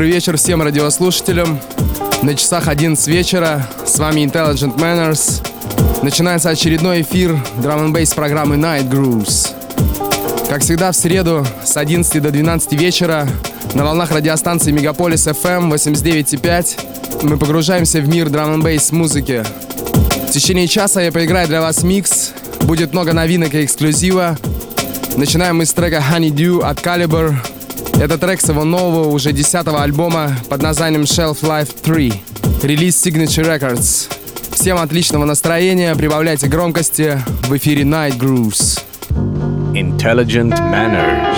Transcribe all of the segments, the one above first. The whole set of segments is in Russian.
Добрый вечер всем радиослушателям. На часах 11 вечера. С вами Intelligent Manners. Начинается очередной эфир драм н бейс программы Night Grooves. Как всегда, в среду с 11 до 12 вечера на волнах радиостанции Мегаполис FM 89.5 мы погружаемся в мир драм н бейс музыки. В течение часа я поиграю для вас микс. Будет много новинок и эксклюзива. Начинаем мы с трека Honey Dew от Caliber, это трек с его нового, уже десятого альбома под названием Shelf Life 3. Релиз Signature Records. Всем отличного настроения, прибавляйте громкости. В эфире Night Grooves. Intelligent Manners.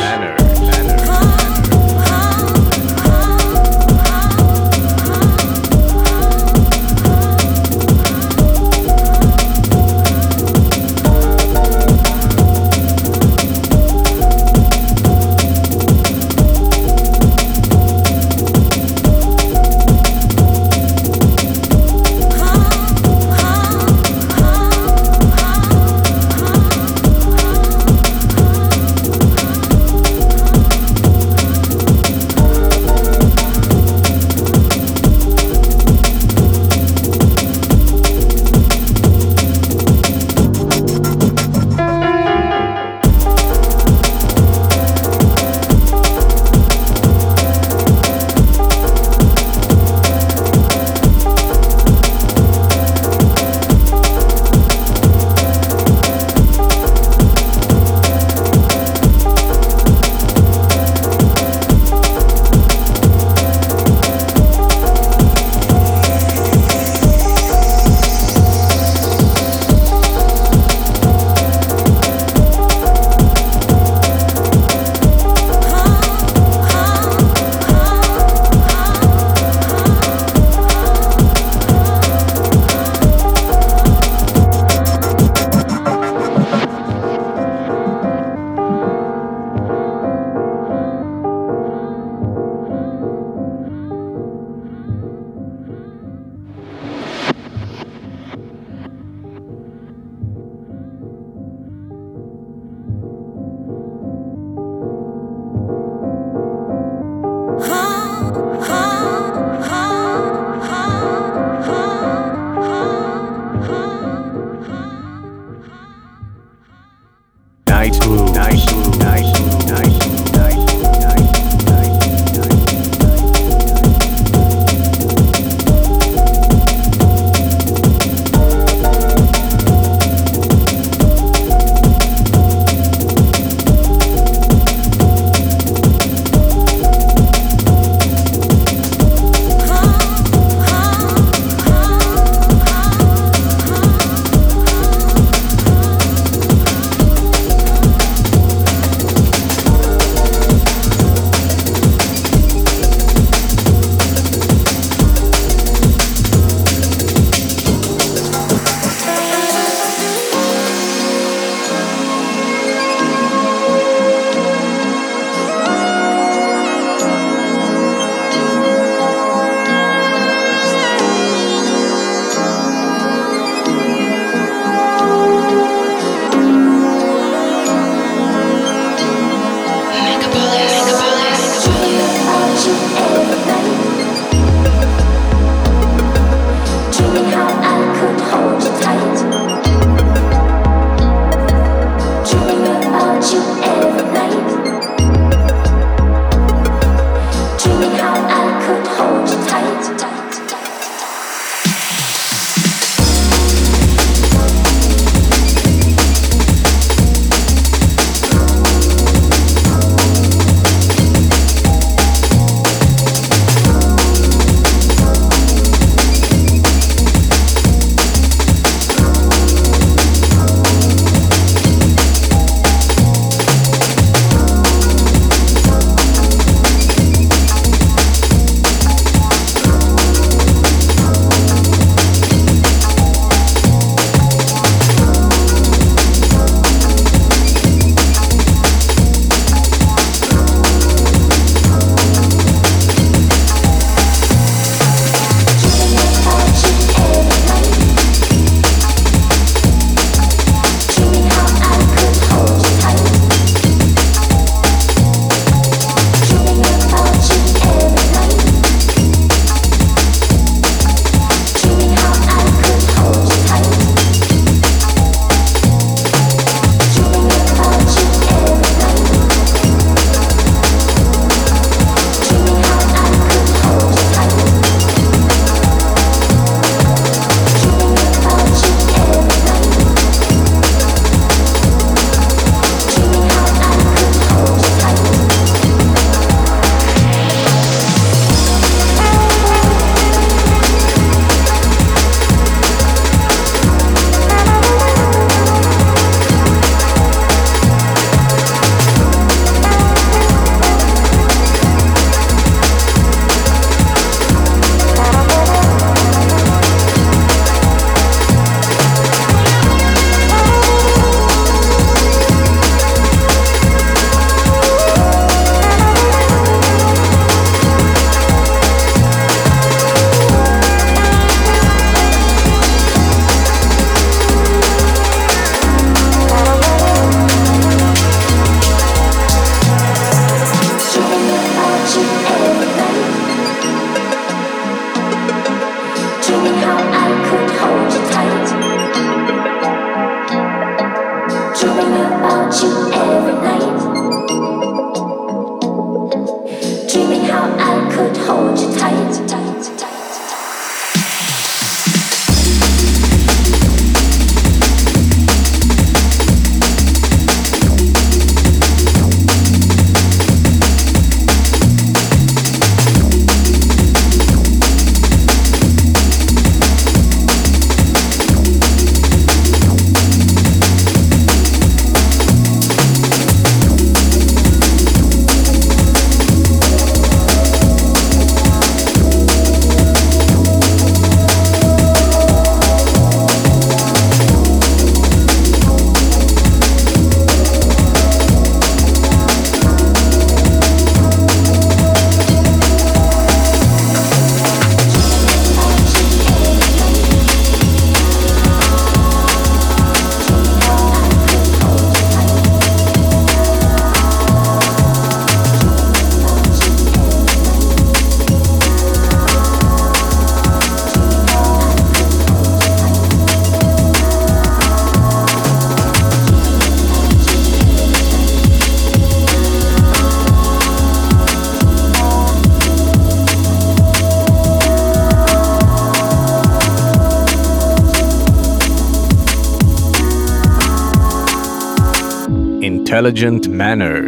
intelligent manner.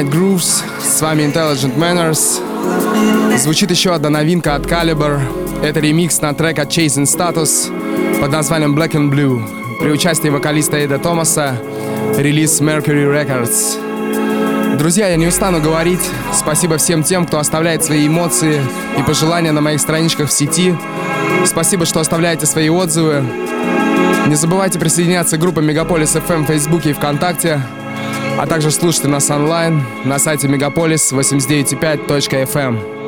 Night Grooves. С вами Intelligent Manners. Звучит еще одна новинка от Caliber. Это ремикс на трек от Chasing Status под названием Black and Blue при участии вокалиста Эда Томаса, релиз Mercury Records. Друзья, я не устану говорить спасибо всем тем, кто оставляет свои эмоции и пожелания на моих страничках в сети. Спасибо, что оставляете свои отзывы. Не забывайте присоединяться к группе Мегаполис FM в Фейсбуке и ВКонтакте а также слушайте нас онлайн на сайте megapolis89.fm.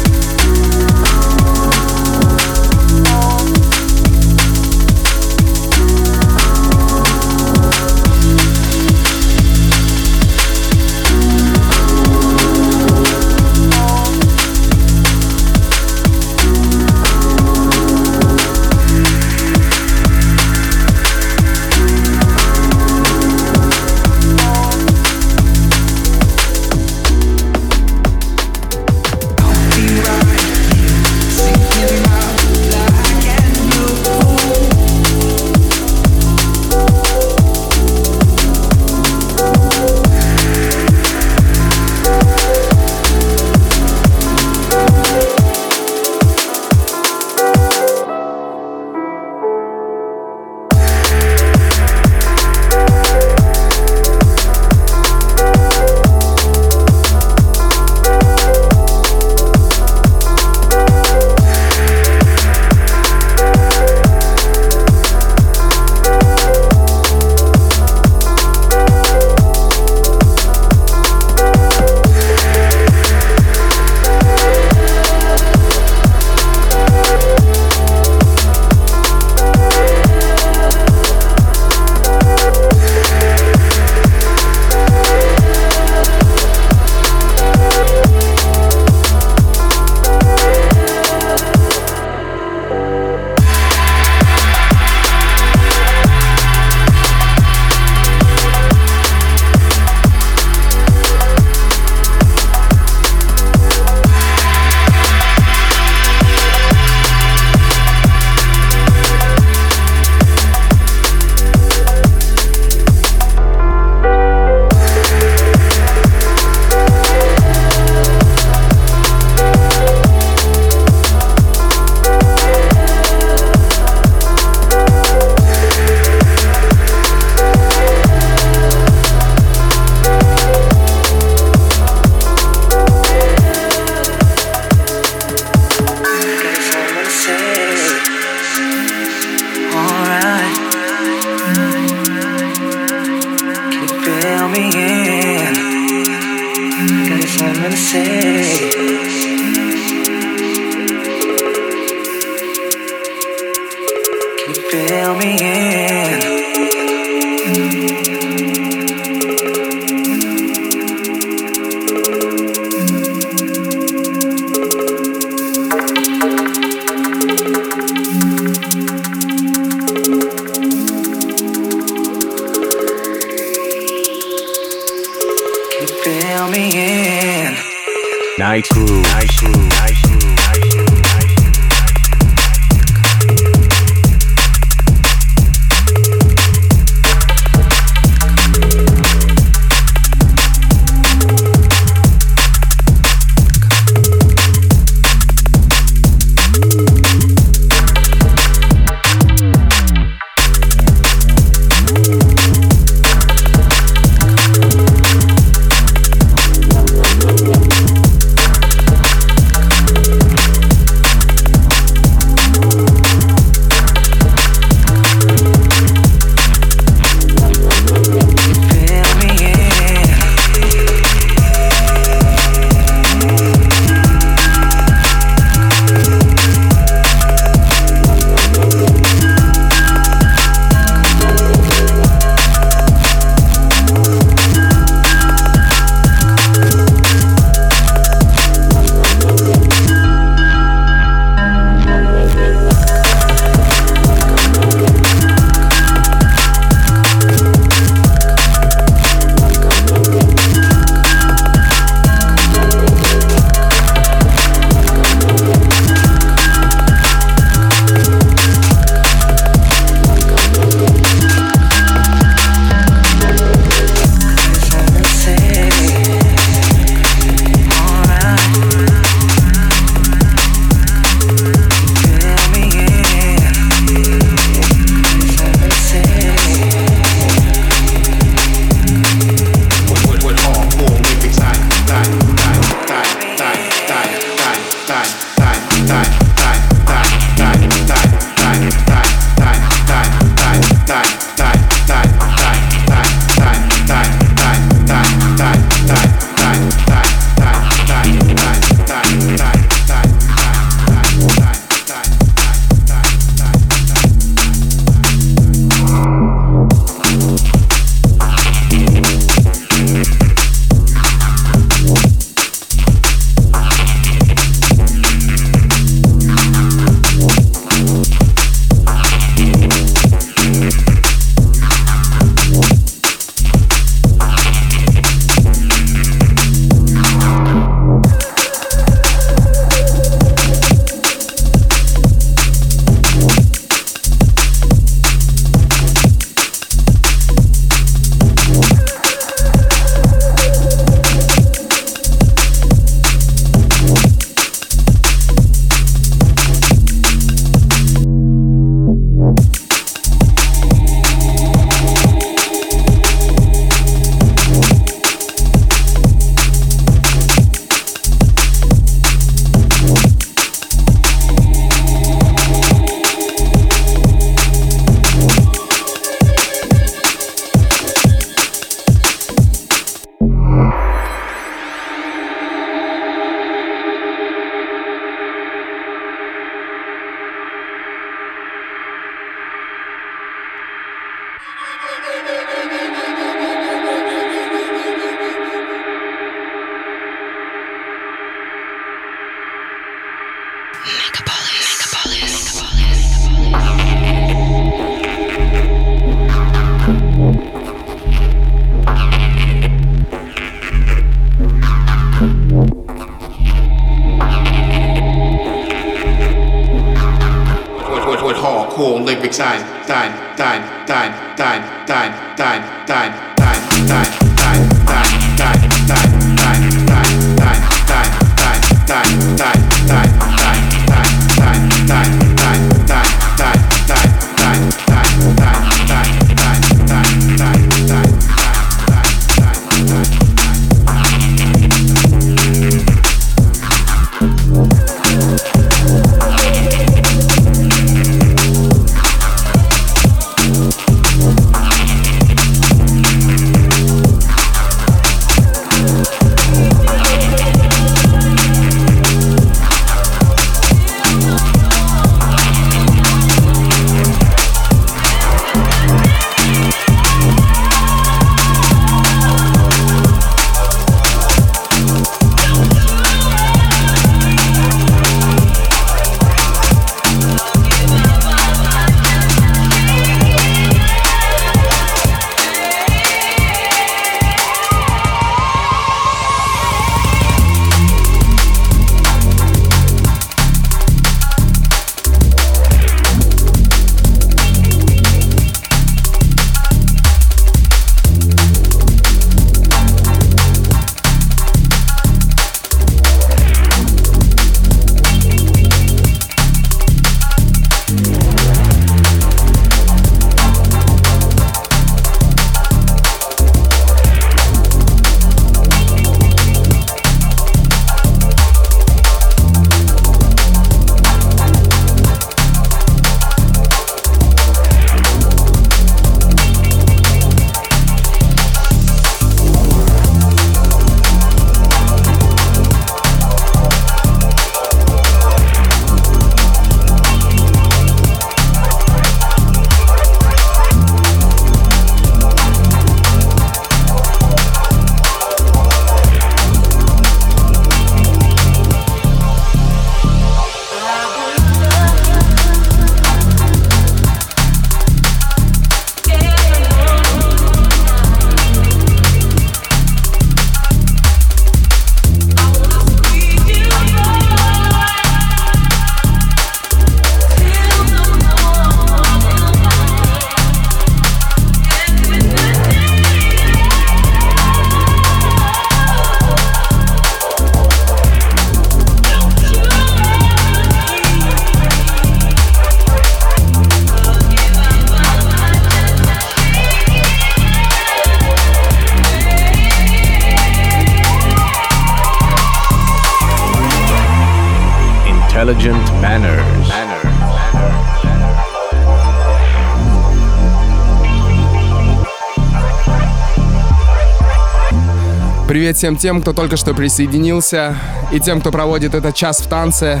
Привет всем тем, кто только что присоединился, и тем, кто проводит этот час в танце.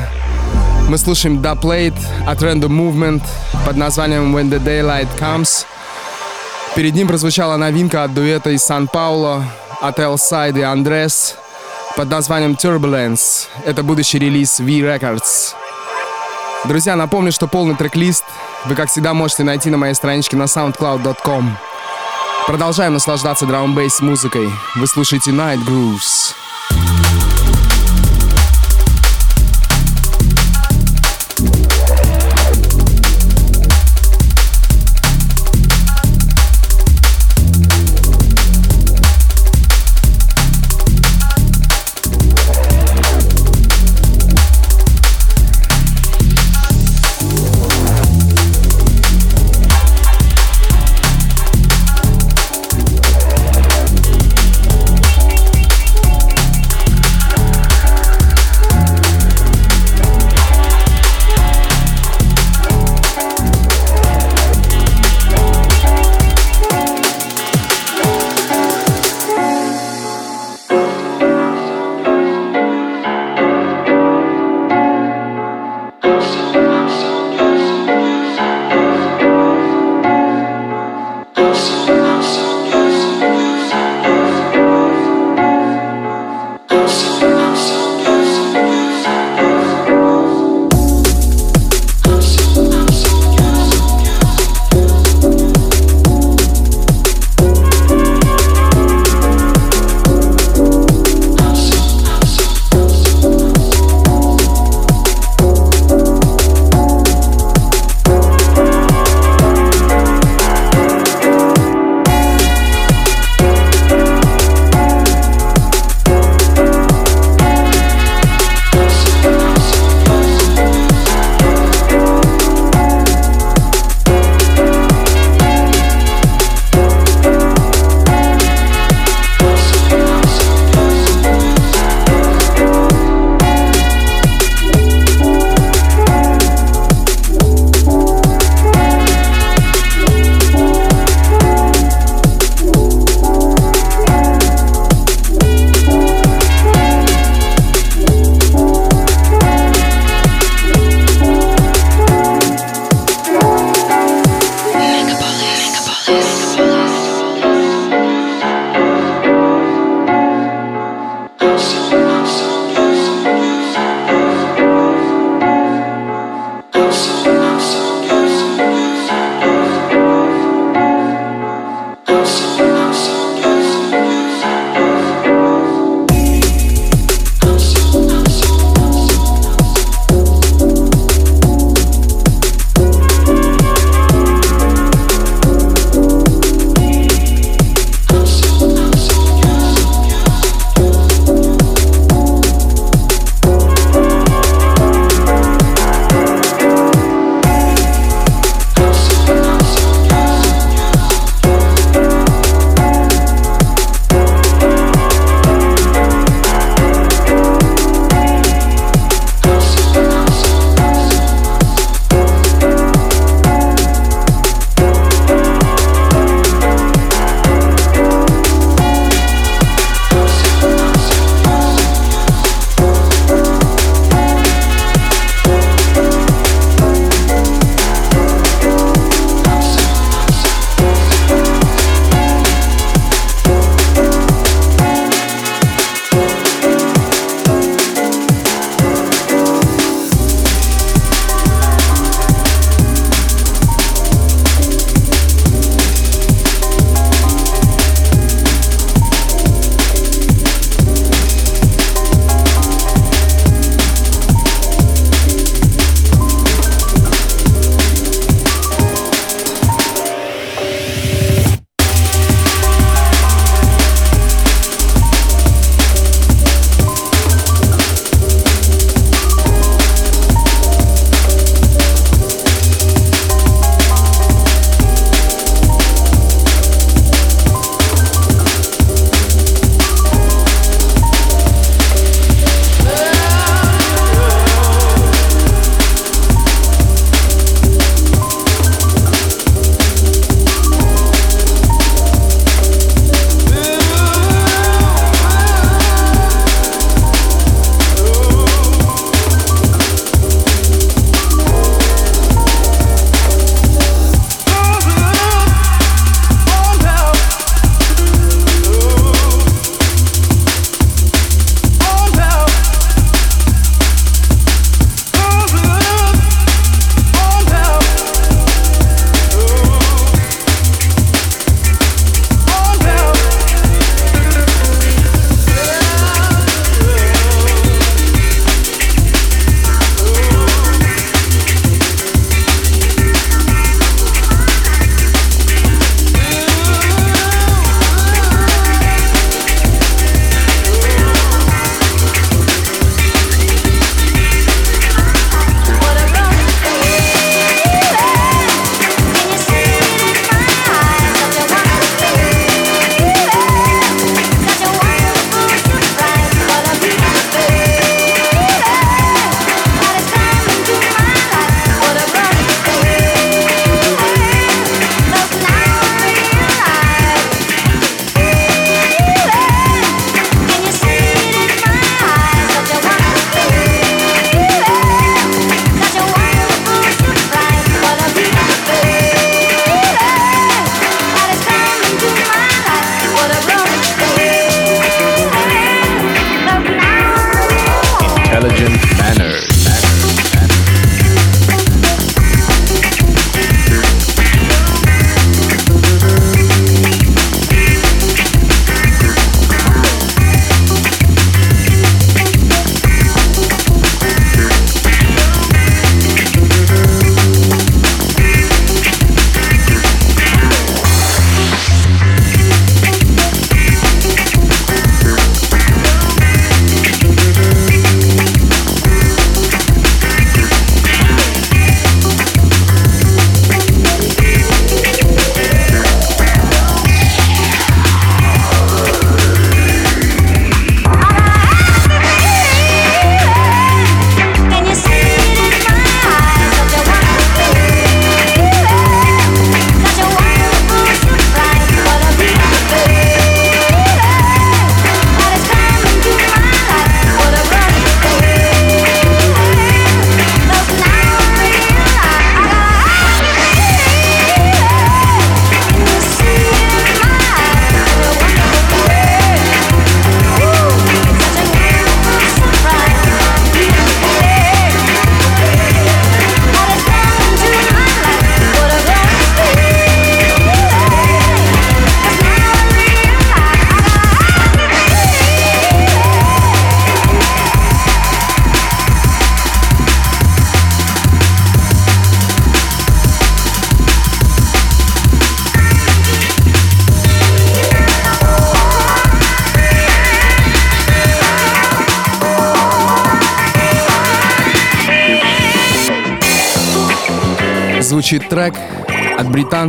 Мы слушаем Da Plate от Random Movement под названием When the Daylight Comes. Перед ним прозвучала новинка от дуэта из Сан-Пауло от Elside и Андрес под названием Turbulence. Это будущий релиз V-Records. Друзья, напомню, что полный трек-лист вы, как всегда, можете найти на моей страничке на soundcloud.com. Продолжаем наслаждаться драм-бейс музыкой. Вы слушаете Night Grooves.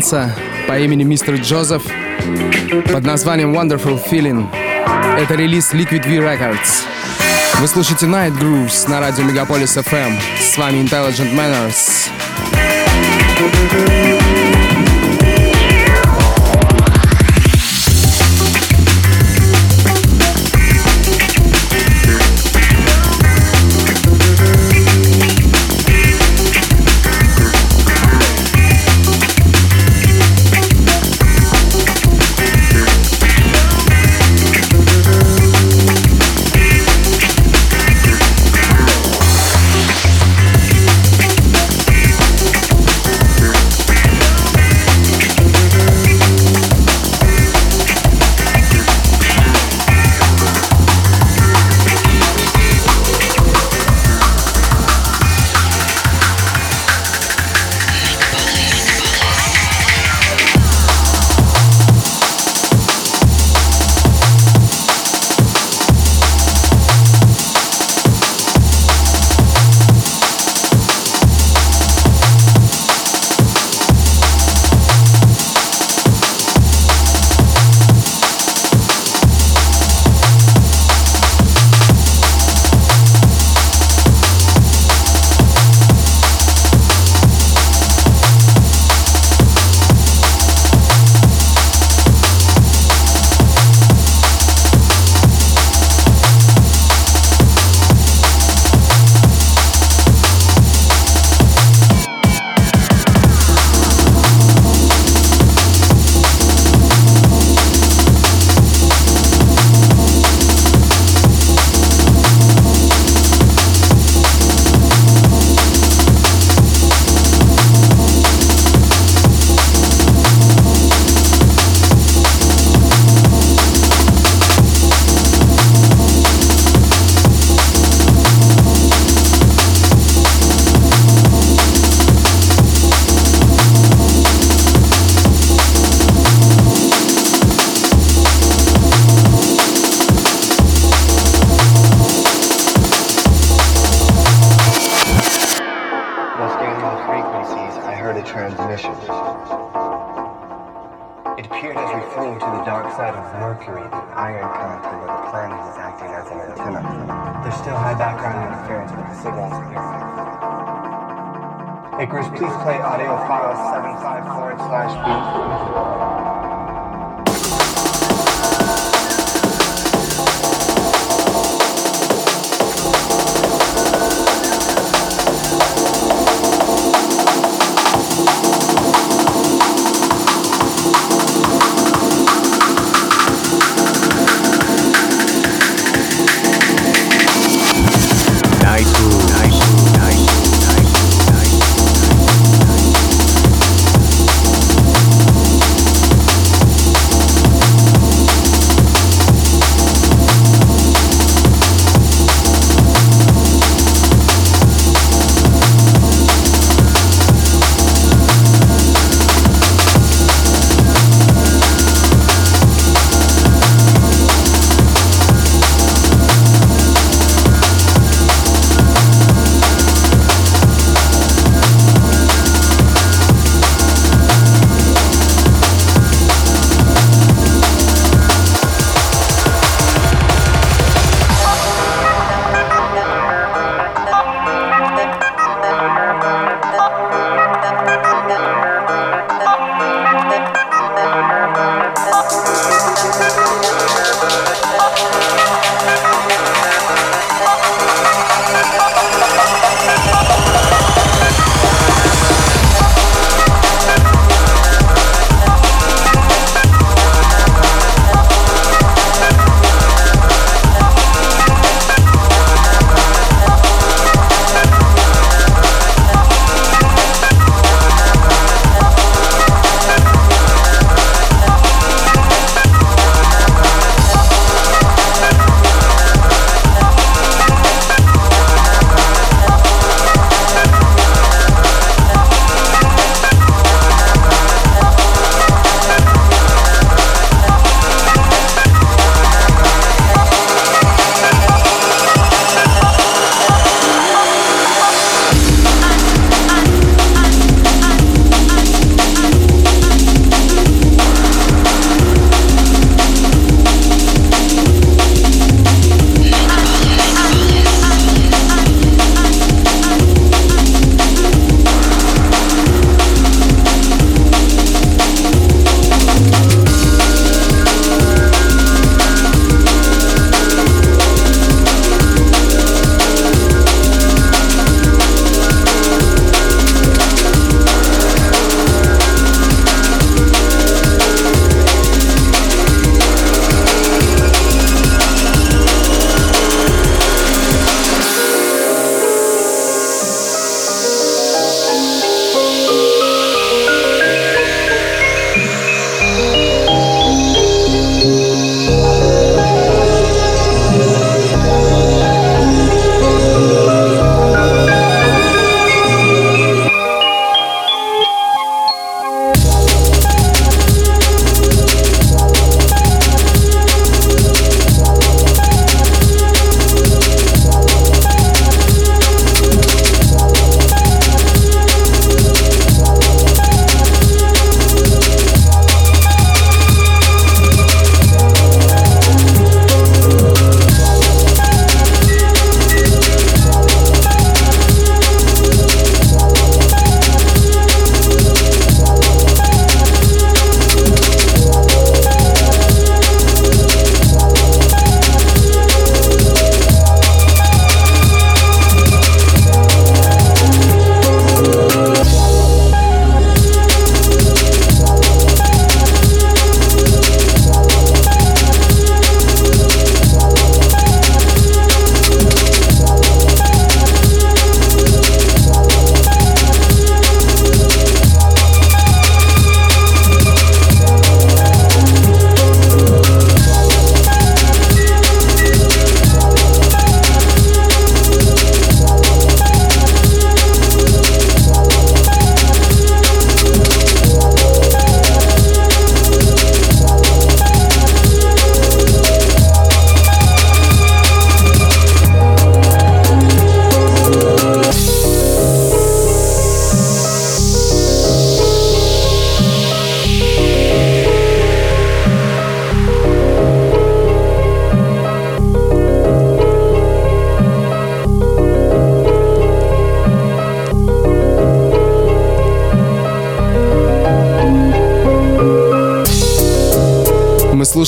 Британца по имени Мистер Джозеф под названием Wonderful Feeling. Это релиз Liquid V Records. Вы слушаете Night Grooves на радио Мегаполис FM. С вами Intelligent Manners.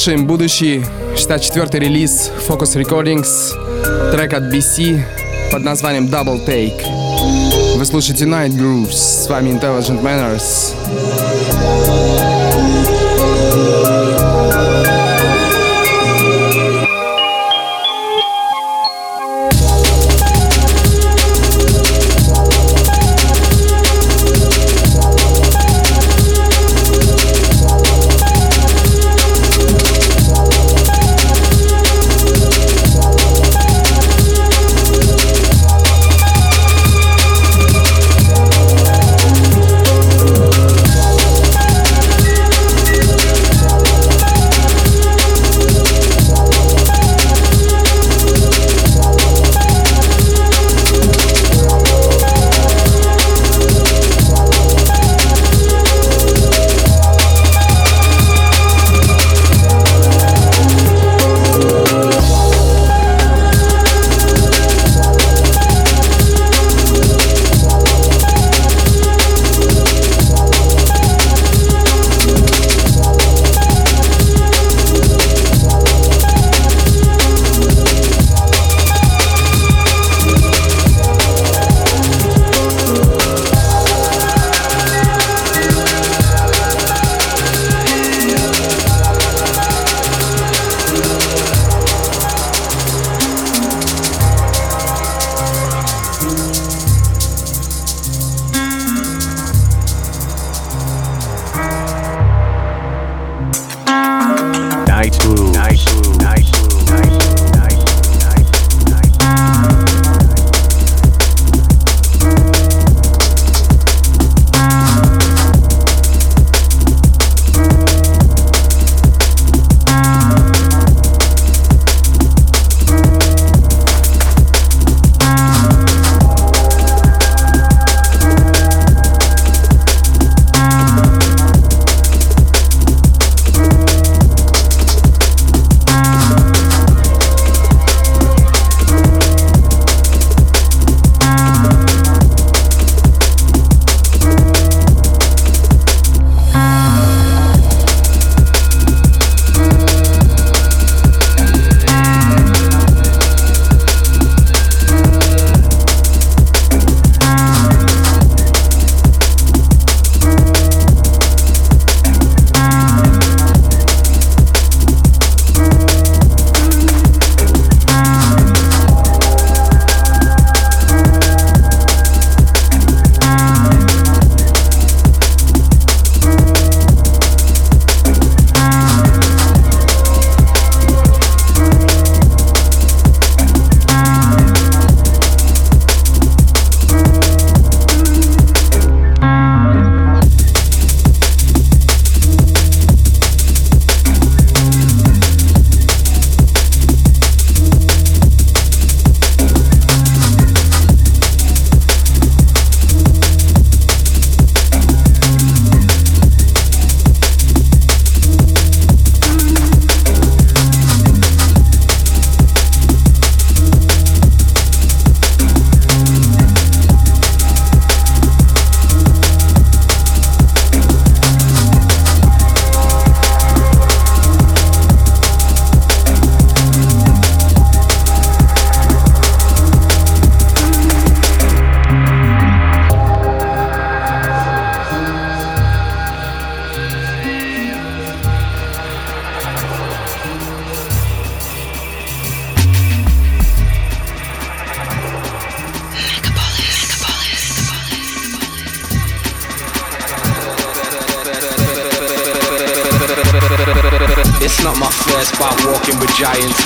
Слушаем будущий 64-й релиз Focus Recordings, трек от BC под названием Double Take. Вы слушаете Night Grooves, с вами Intelligent Manners.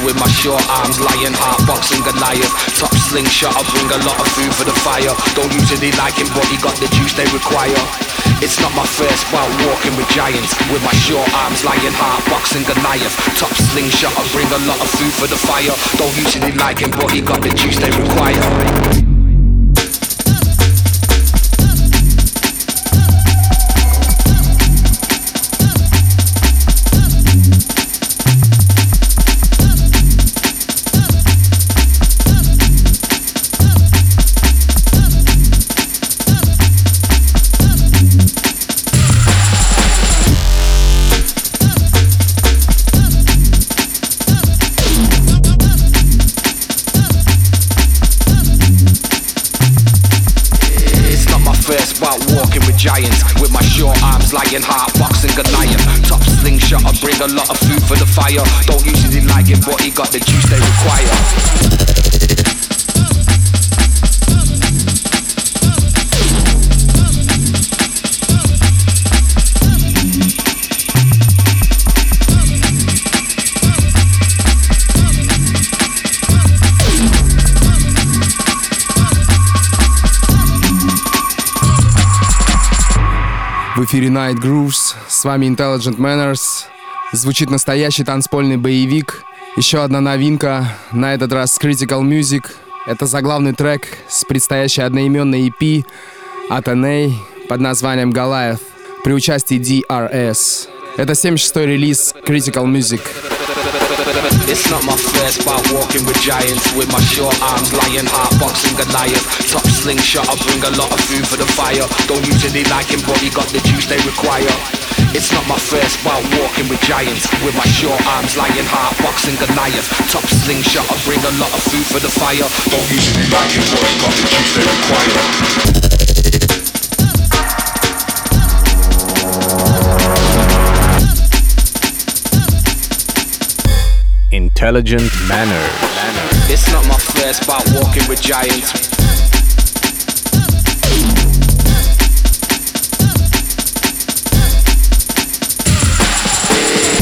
with my short arms, lying heart, boxing Goliath. Top slingshot, I bring a lot of food for the fire. Don't usually like him, but he got the juice they require. It's not my first while walking with giants. With my short arms, lying heart, boxing Goliath. Top slingshot, I bring a lot of food for the fire. Don't usually like him, but he got the juice they require. Arms, lying heart, boxing Goliath. Top slingshot, I bring a lot of food for the fire. Don't usually like it, but he got the эфире Night Grooves, с вами Intelligent Manners. Звучит настоящий танцпольный боевик. Еще одна новинка, на этот раз Critical Music. Это заглавный трек с предстоящей одноименной EP от NA под названием Goliath при участии DRS. Это 76-й релиз Critical Music. It's not my first bout walking with giants. With my short arms lying hard boxing Goliath. Top slingshot, I bring a lot of food for the fire. Don't usually like him but he got the juice they require. It's not my first bout walking with giants. With my short arms lying hard boxing Goliath. Top slingshot, I bring a lot of food for the fire. Don't usually like him but he got the juice they require Intelligent manner. It's not my first bout walking with giants.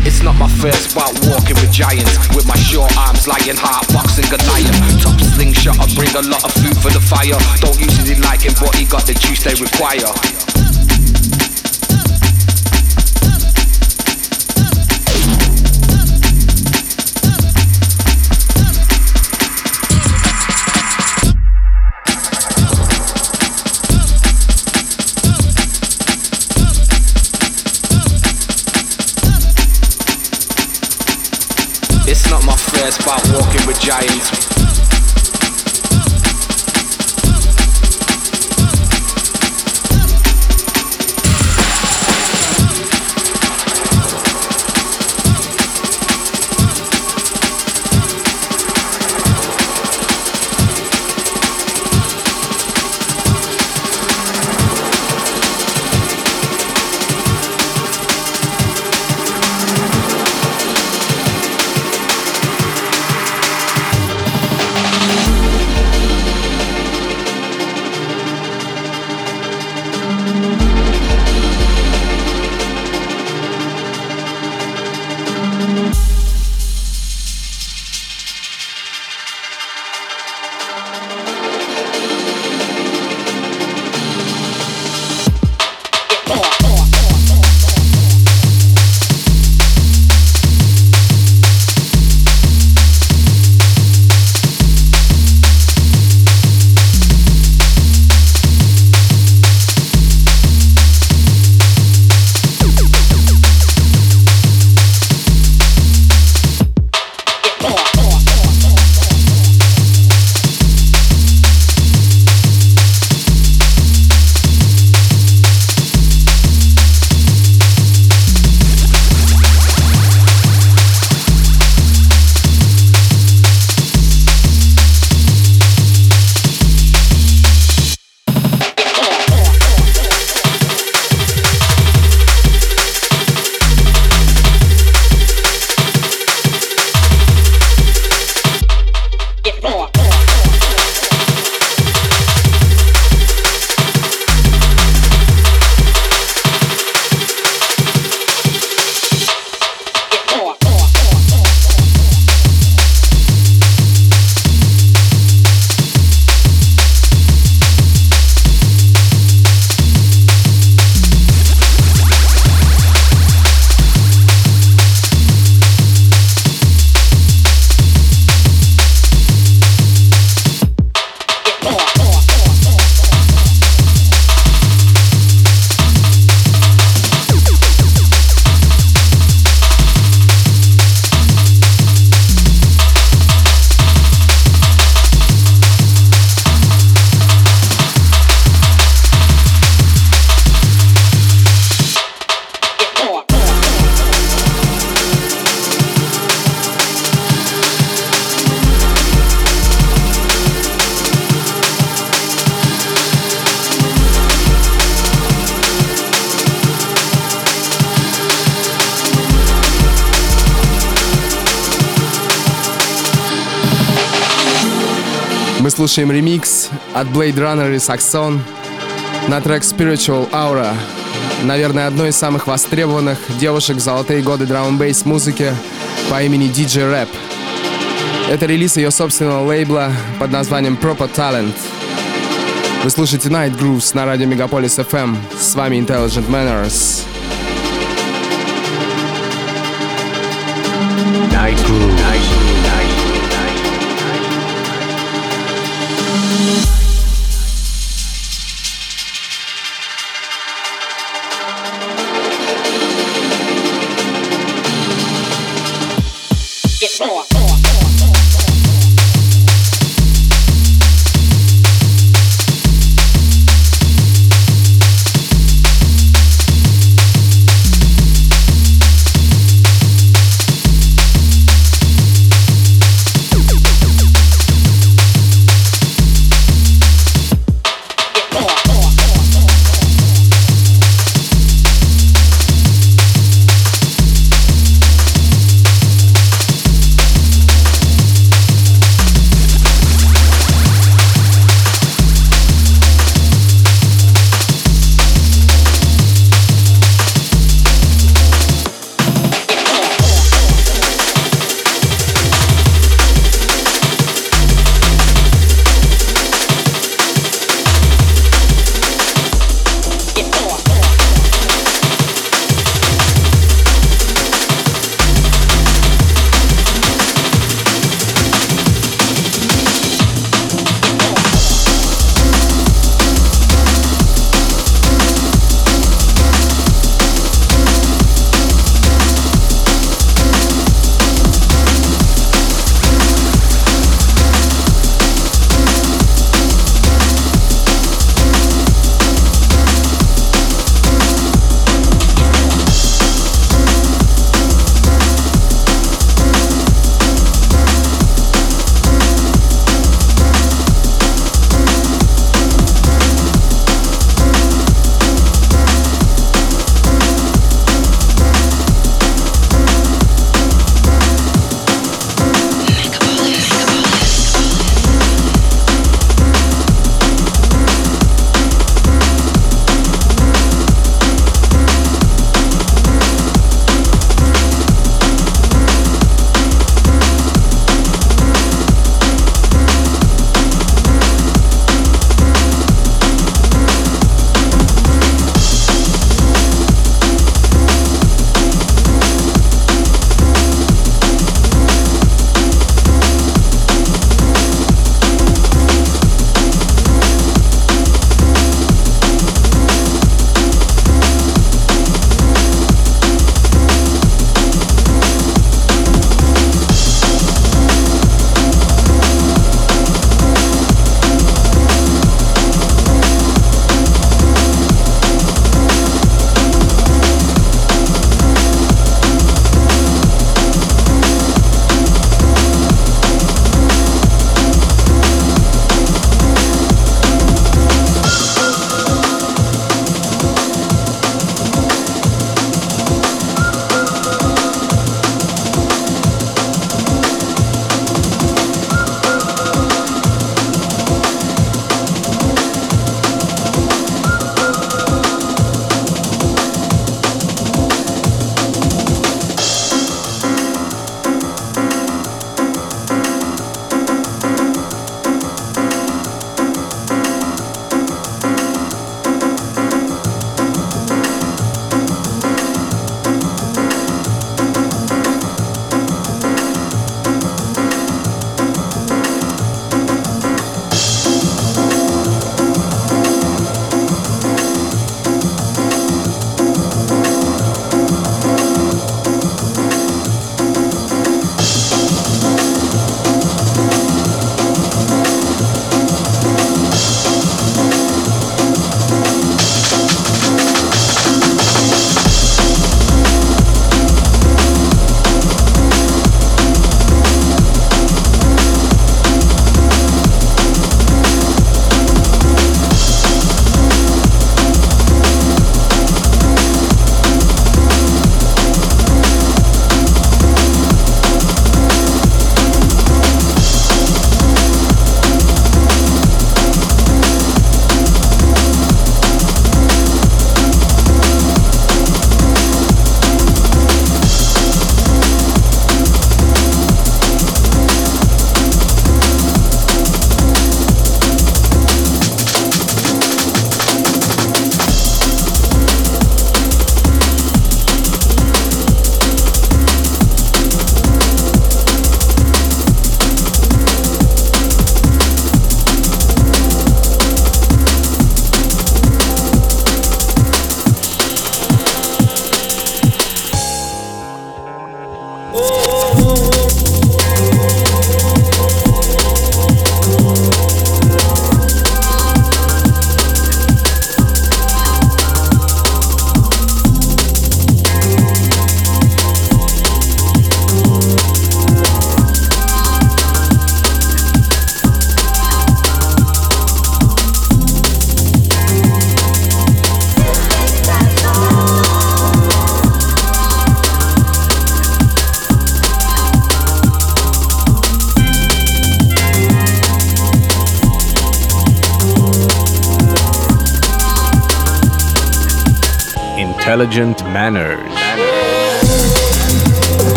It's not my first bout walking with giants. With my short arms lying hard boxing Goliath Top slingshot, I bring a lot of food for the fire. Don't usually like him but he got the juice they require ass spot walking with giants. Слушаем ремикс от Blade Runner и Saxon на трек Spiritual Aura. Наверное, одной из самых востребованных девушек золотые годы драм бейс музыки по имени DJ Rap. Это релиз ее собственного лейбла под названием Proper Talent. Вы слушаете Night Grooves на радио Мегаполис FM. С вами Intelligent Manners. Night Grooves.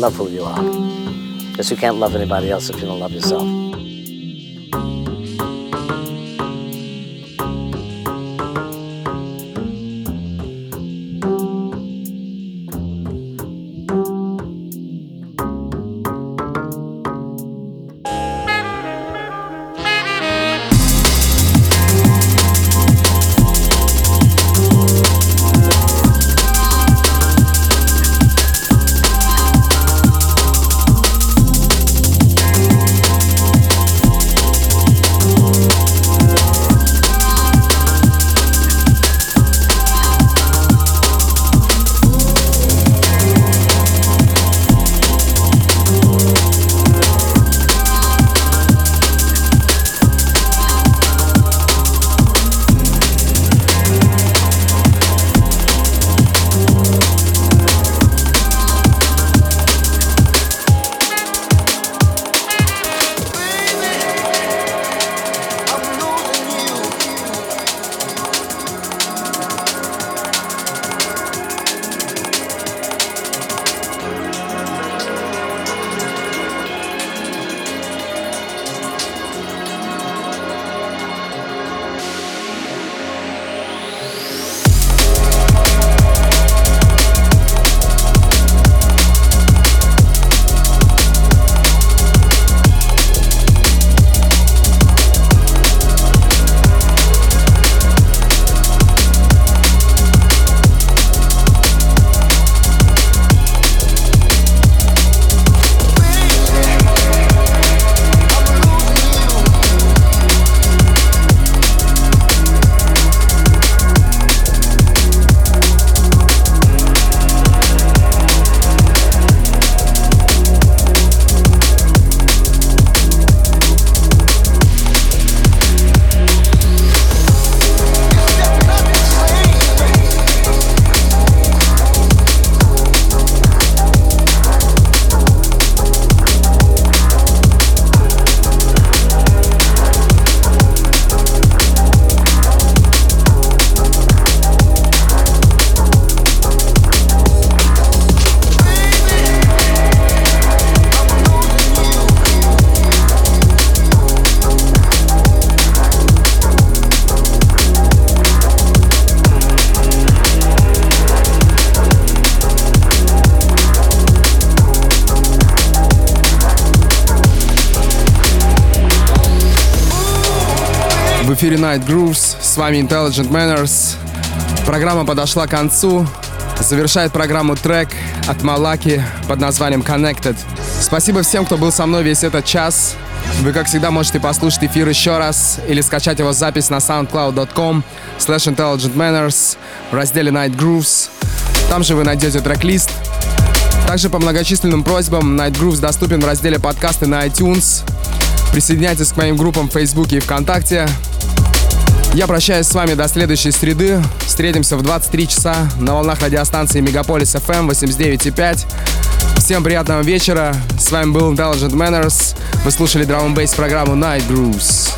Love who you are. Because you can't love anybody else if you don't love yourself. Эфире Night Grooves. С вами Intelligent Manners. Программа подошла к концу. Завершает программу трек от Малаки под названием Connected. Спасибо всем, кто был со мной весь этот час. Вы, как всегда, можете послушать эфир еще раз или скачать его запись на soundcloud.com slash intelligentmanners в разделе Night Grooves. Там же вы найдете трек-лист. Также по многочисленным просьбам Night Grooves доступен в разделе подкасты на iTunes. Присоединяйтесь к моим группам в Фейсбуке и ВКонтакте. Я прощаюсь с вами до следующей среды. Встретимся в 23 часа на волнах радиостанции Мегаполис FM 89.5. всем приятного вечера. С вами был Intelligent Manners. Вы слушали драм н программу Night Grooves.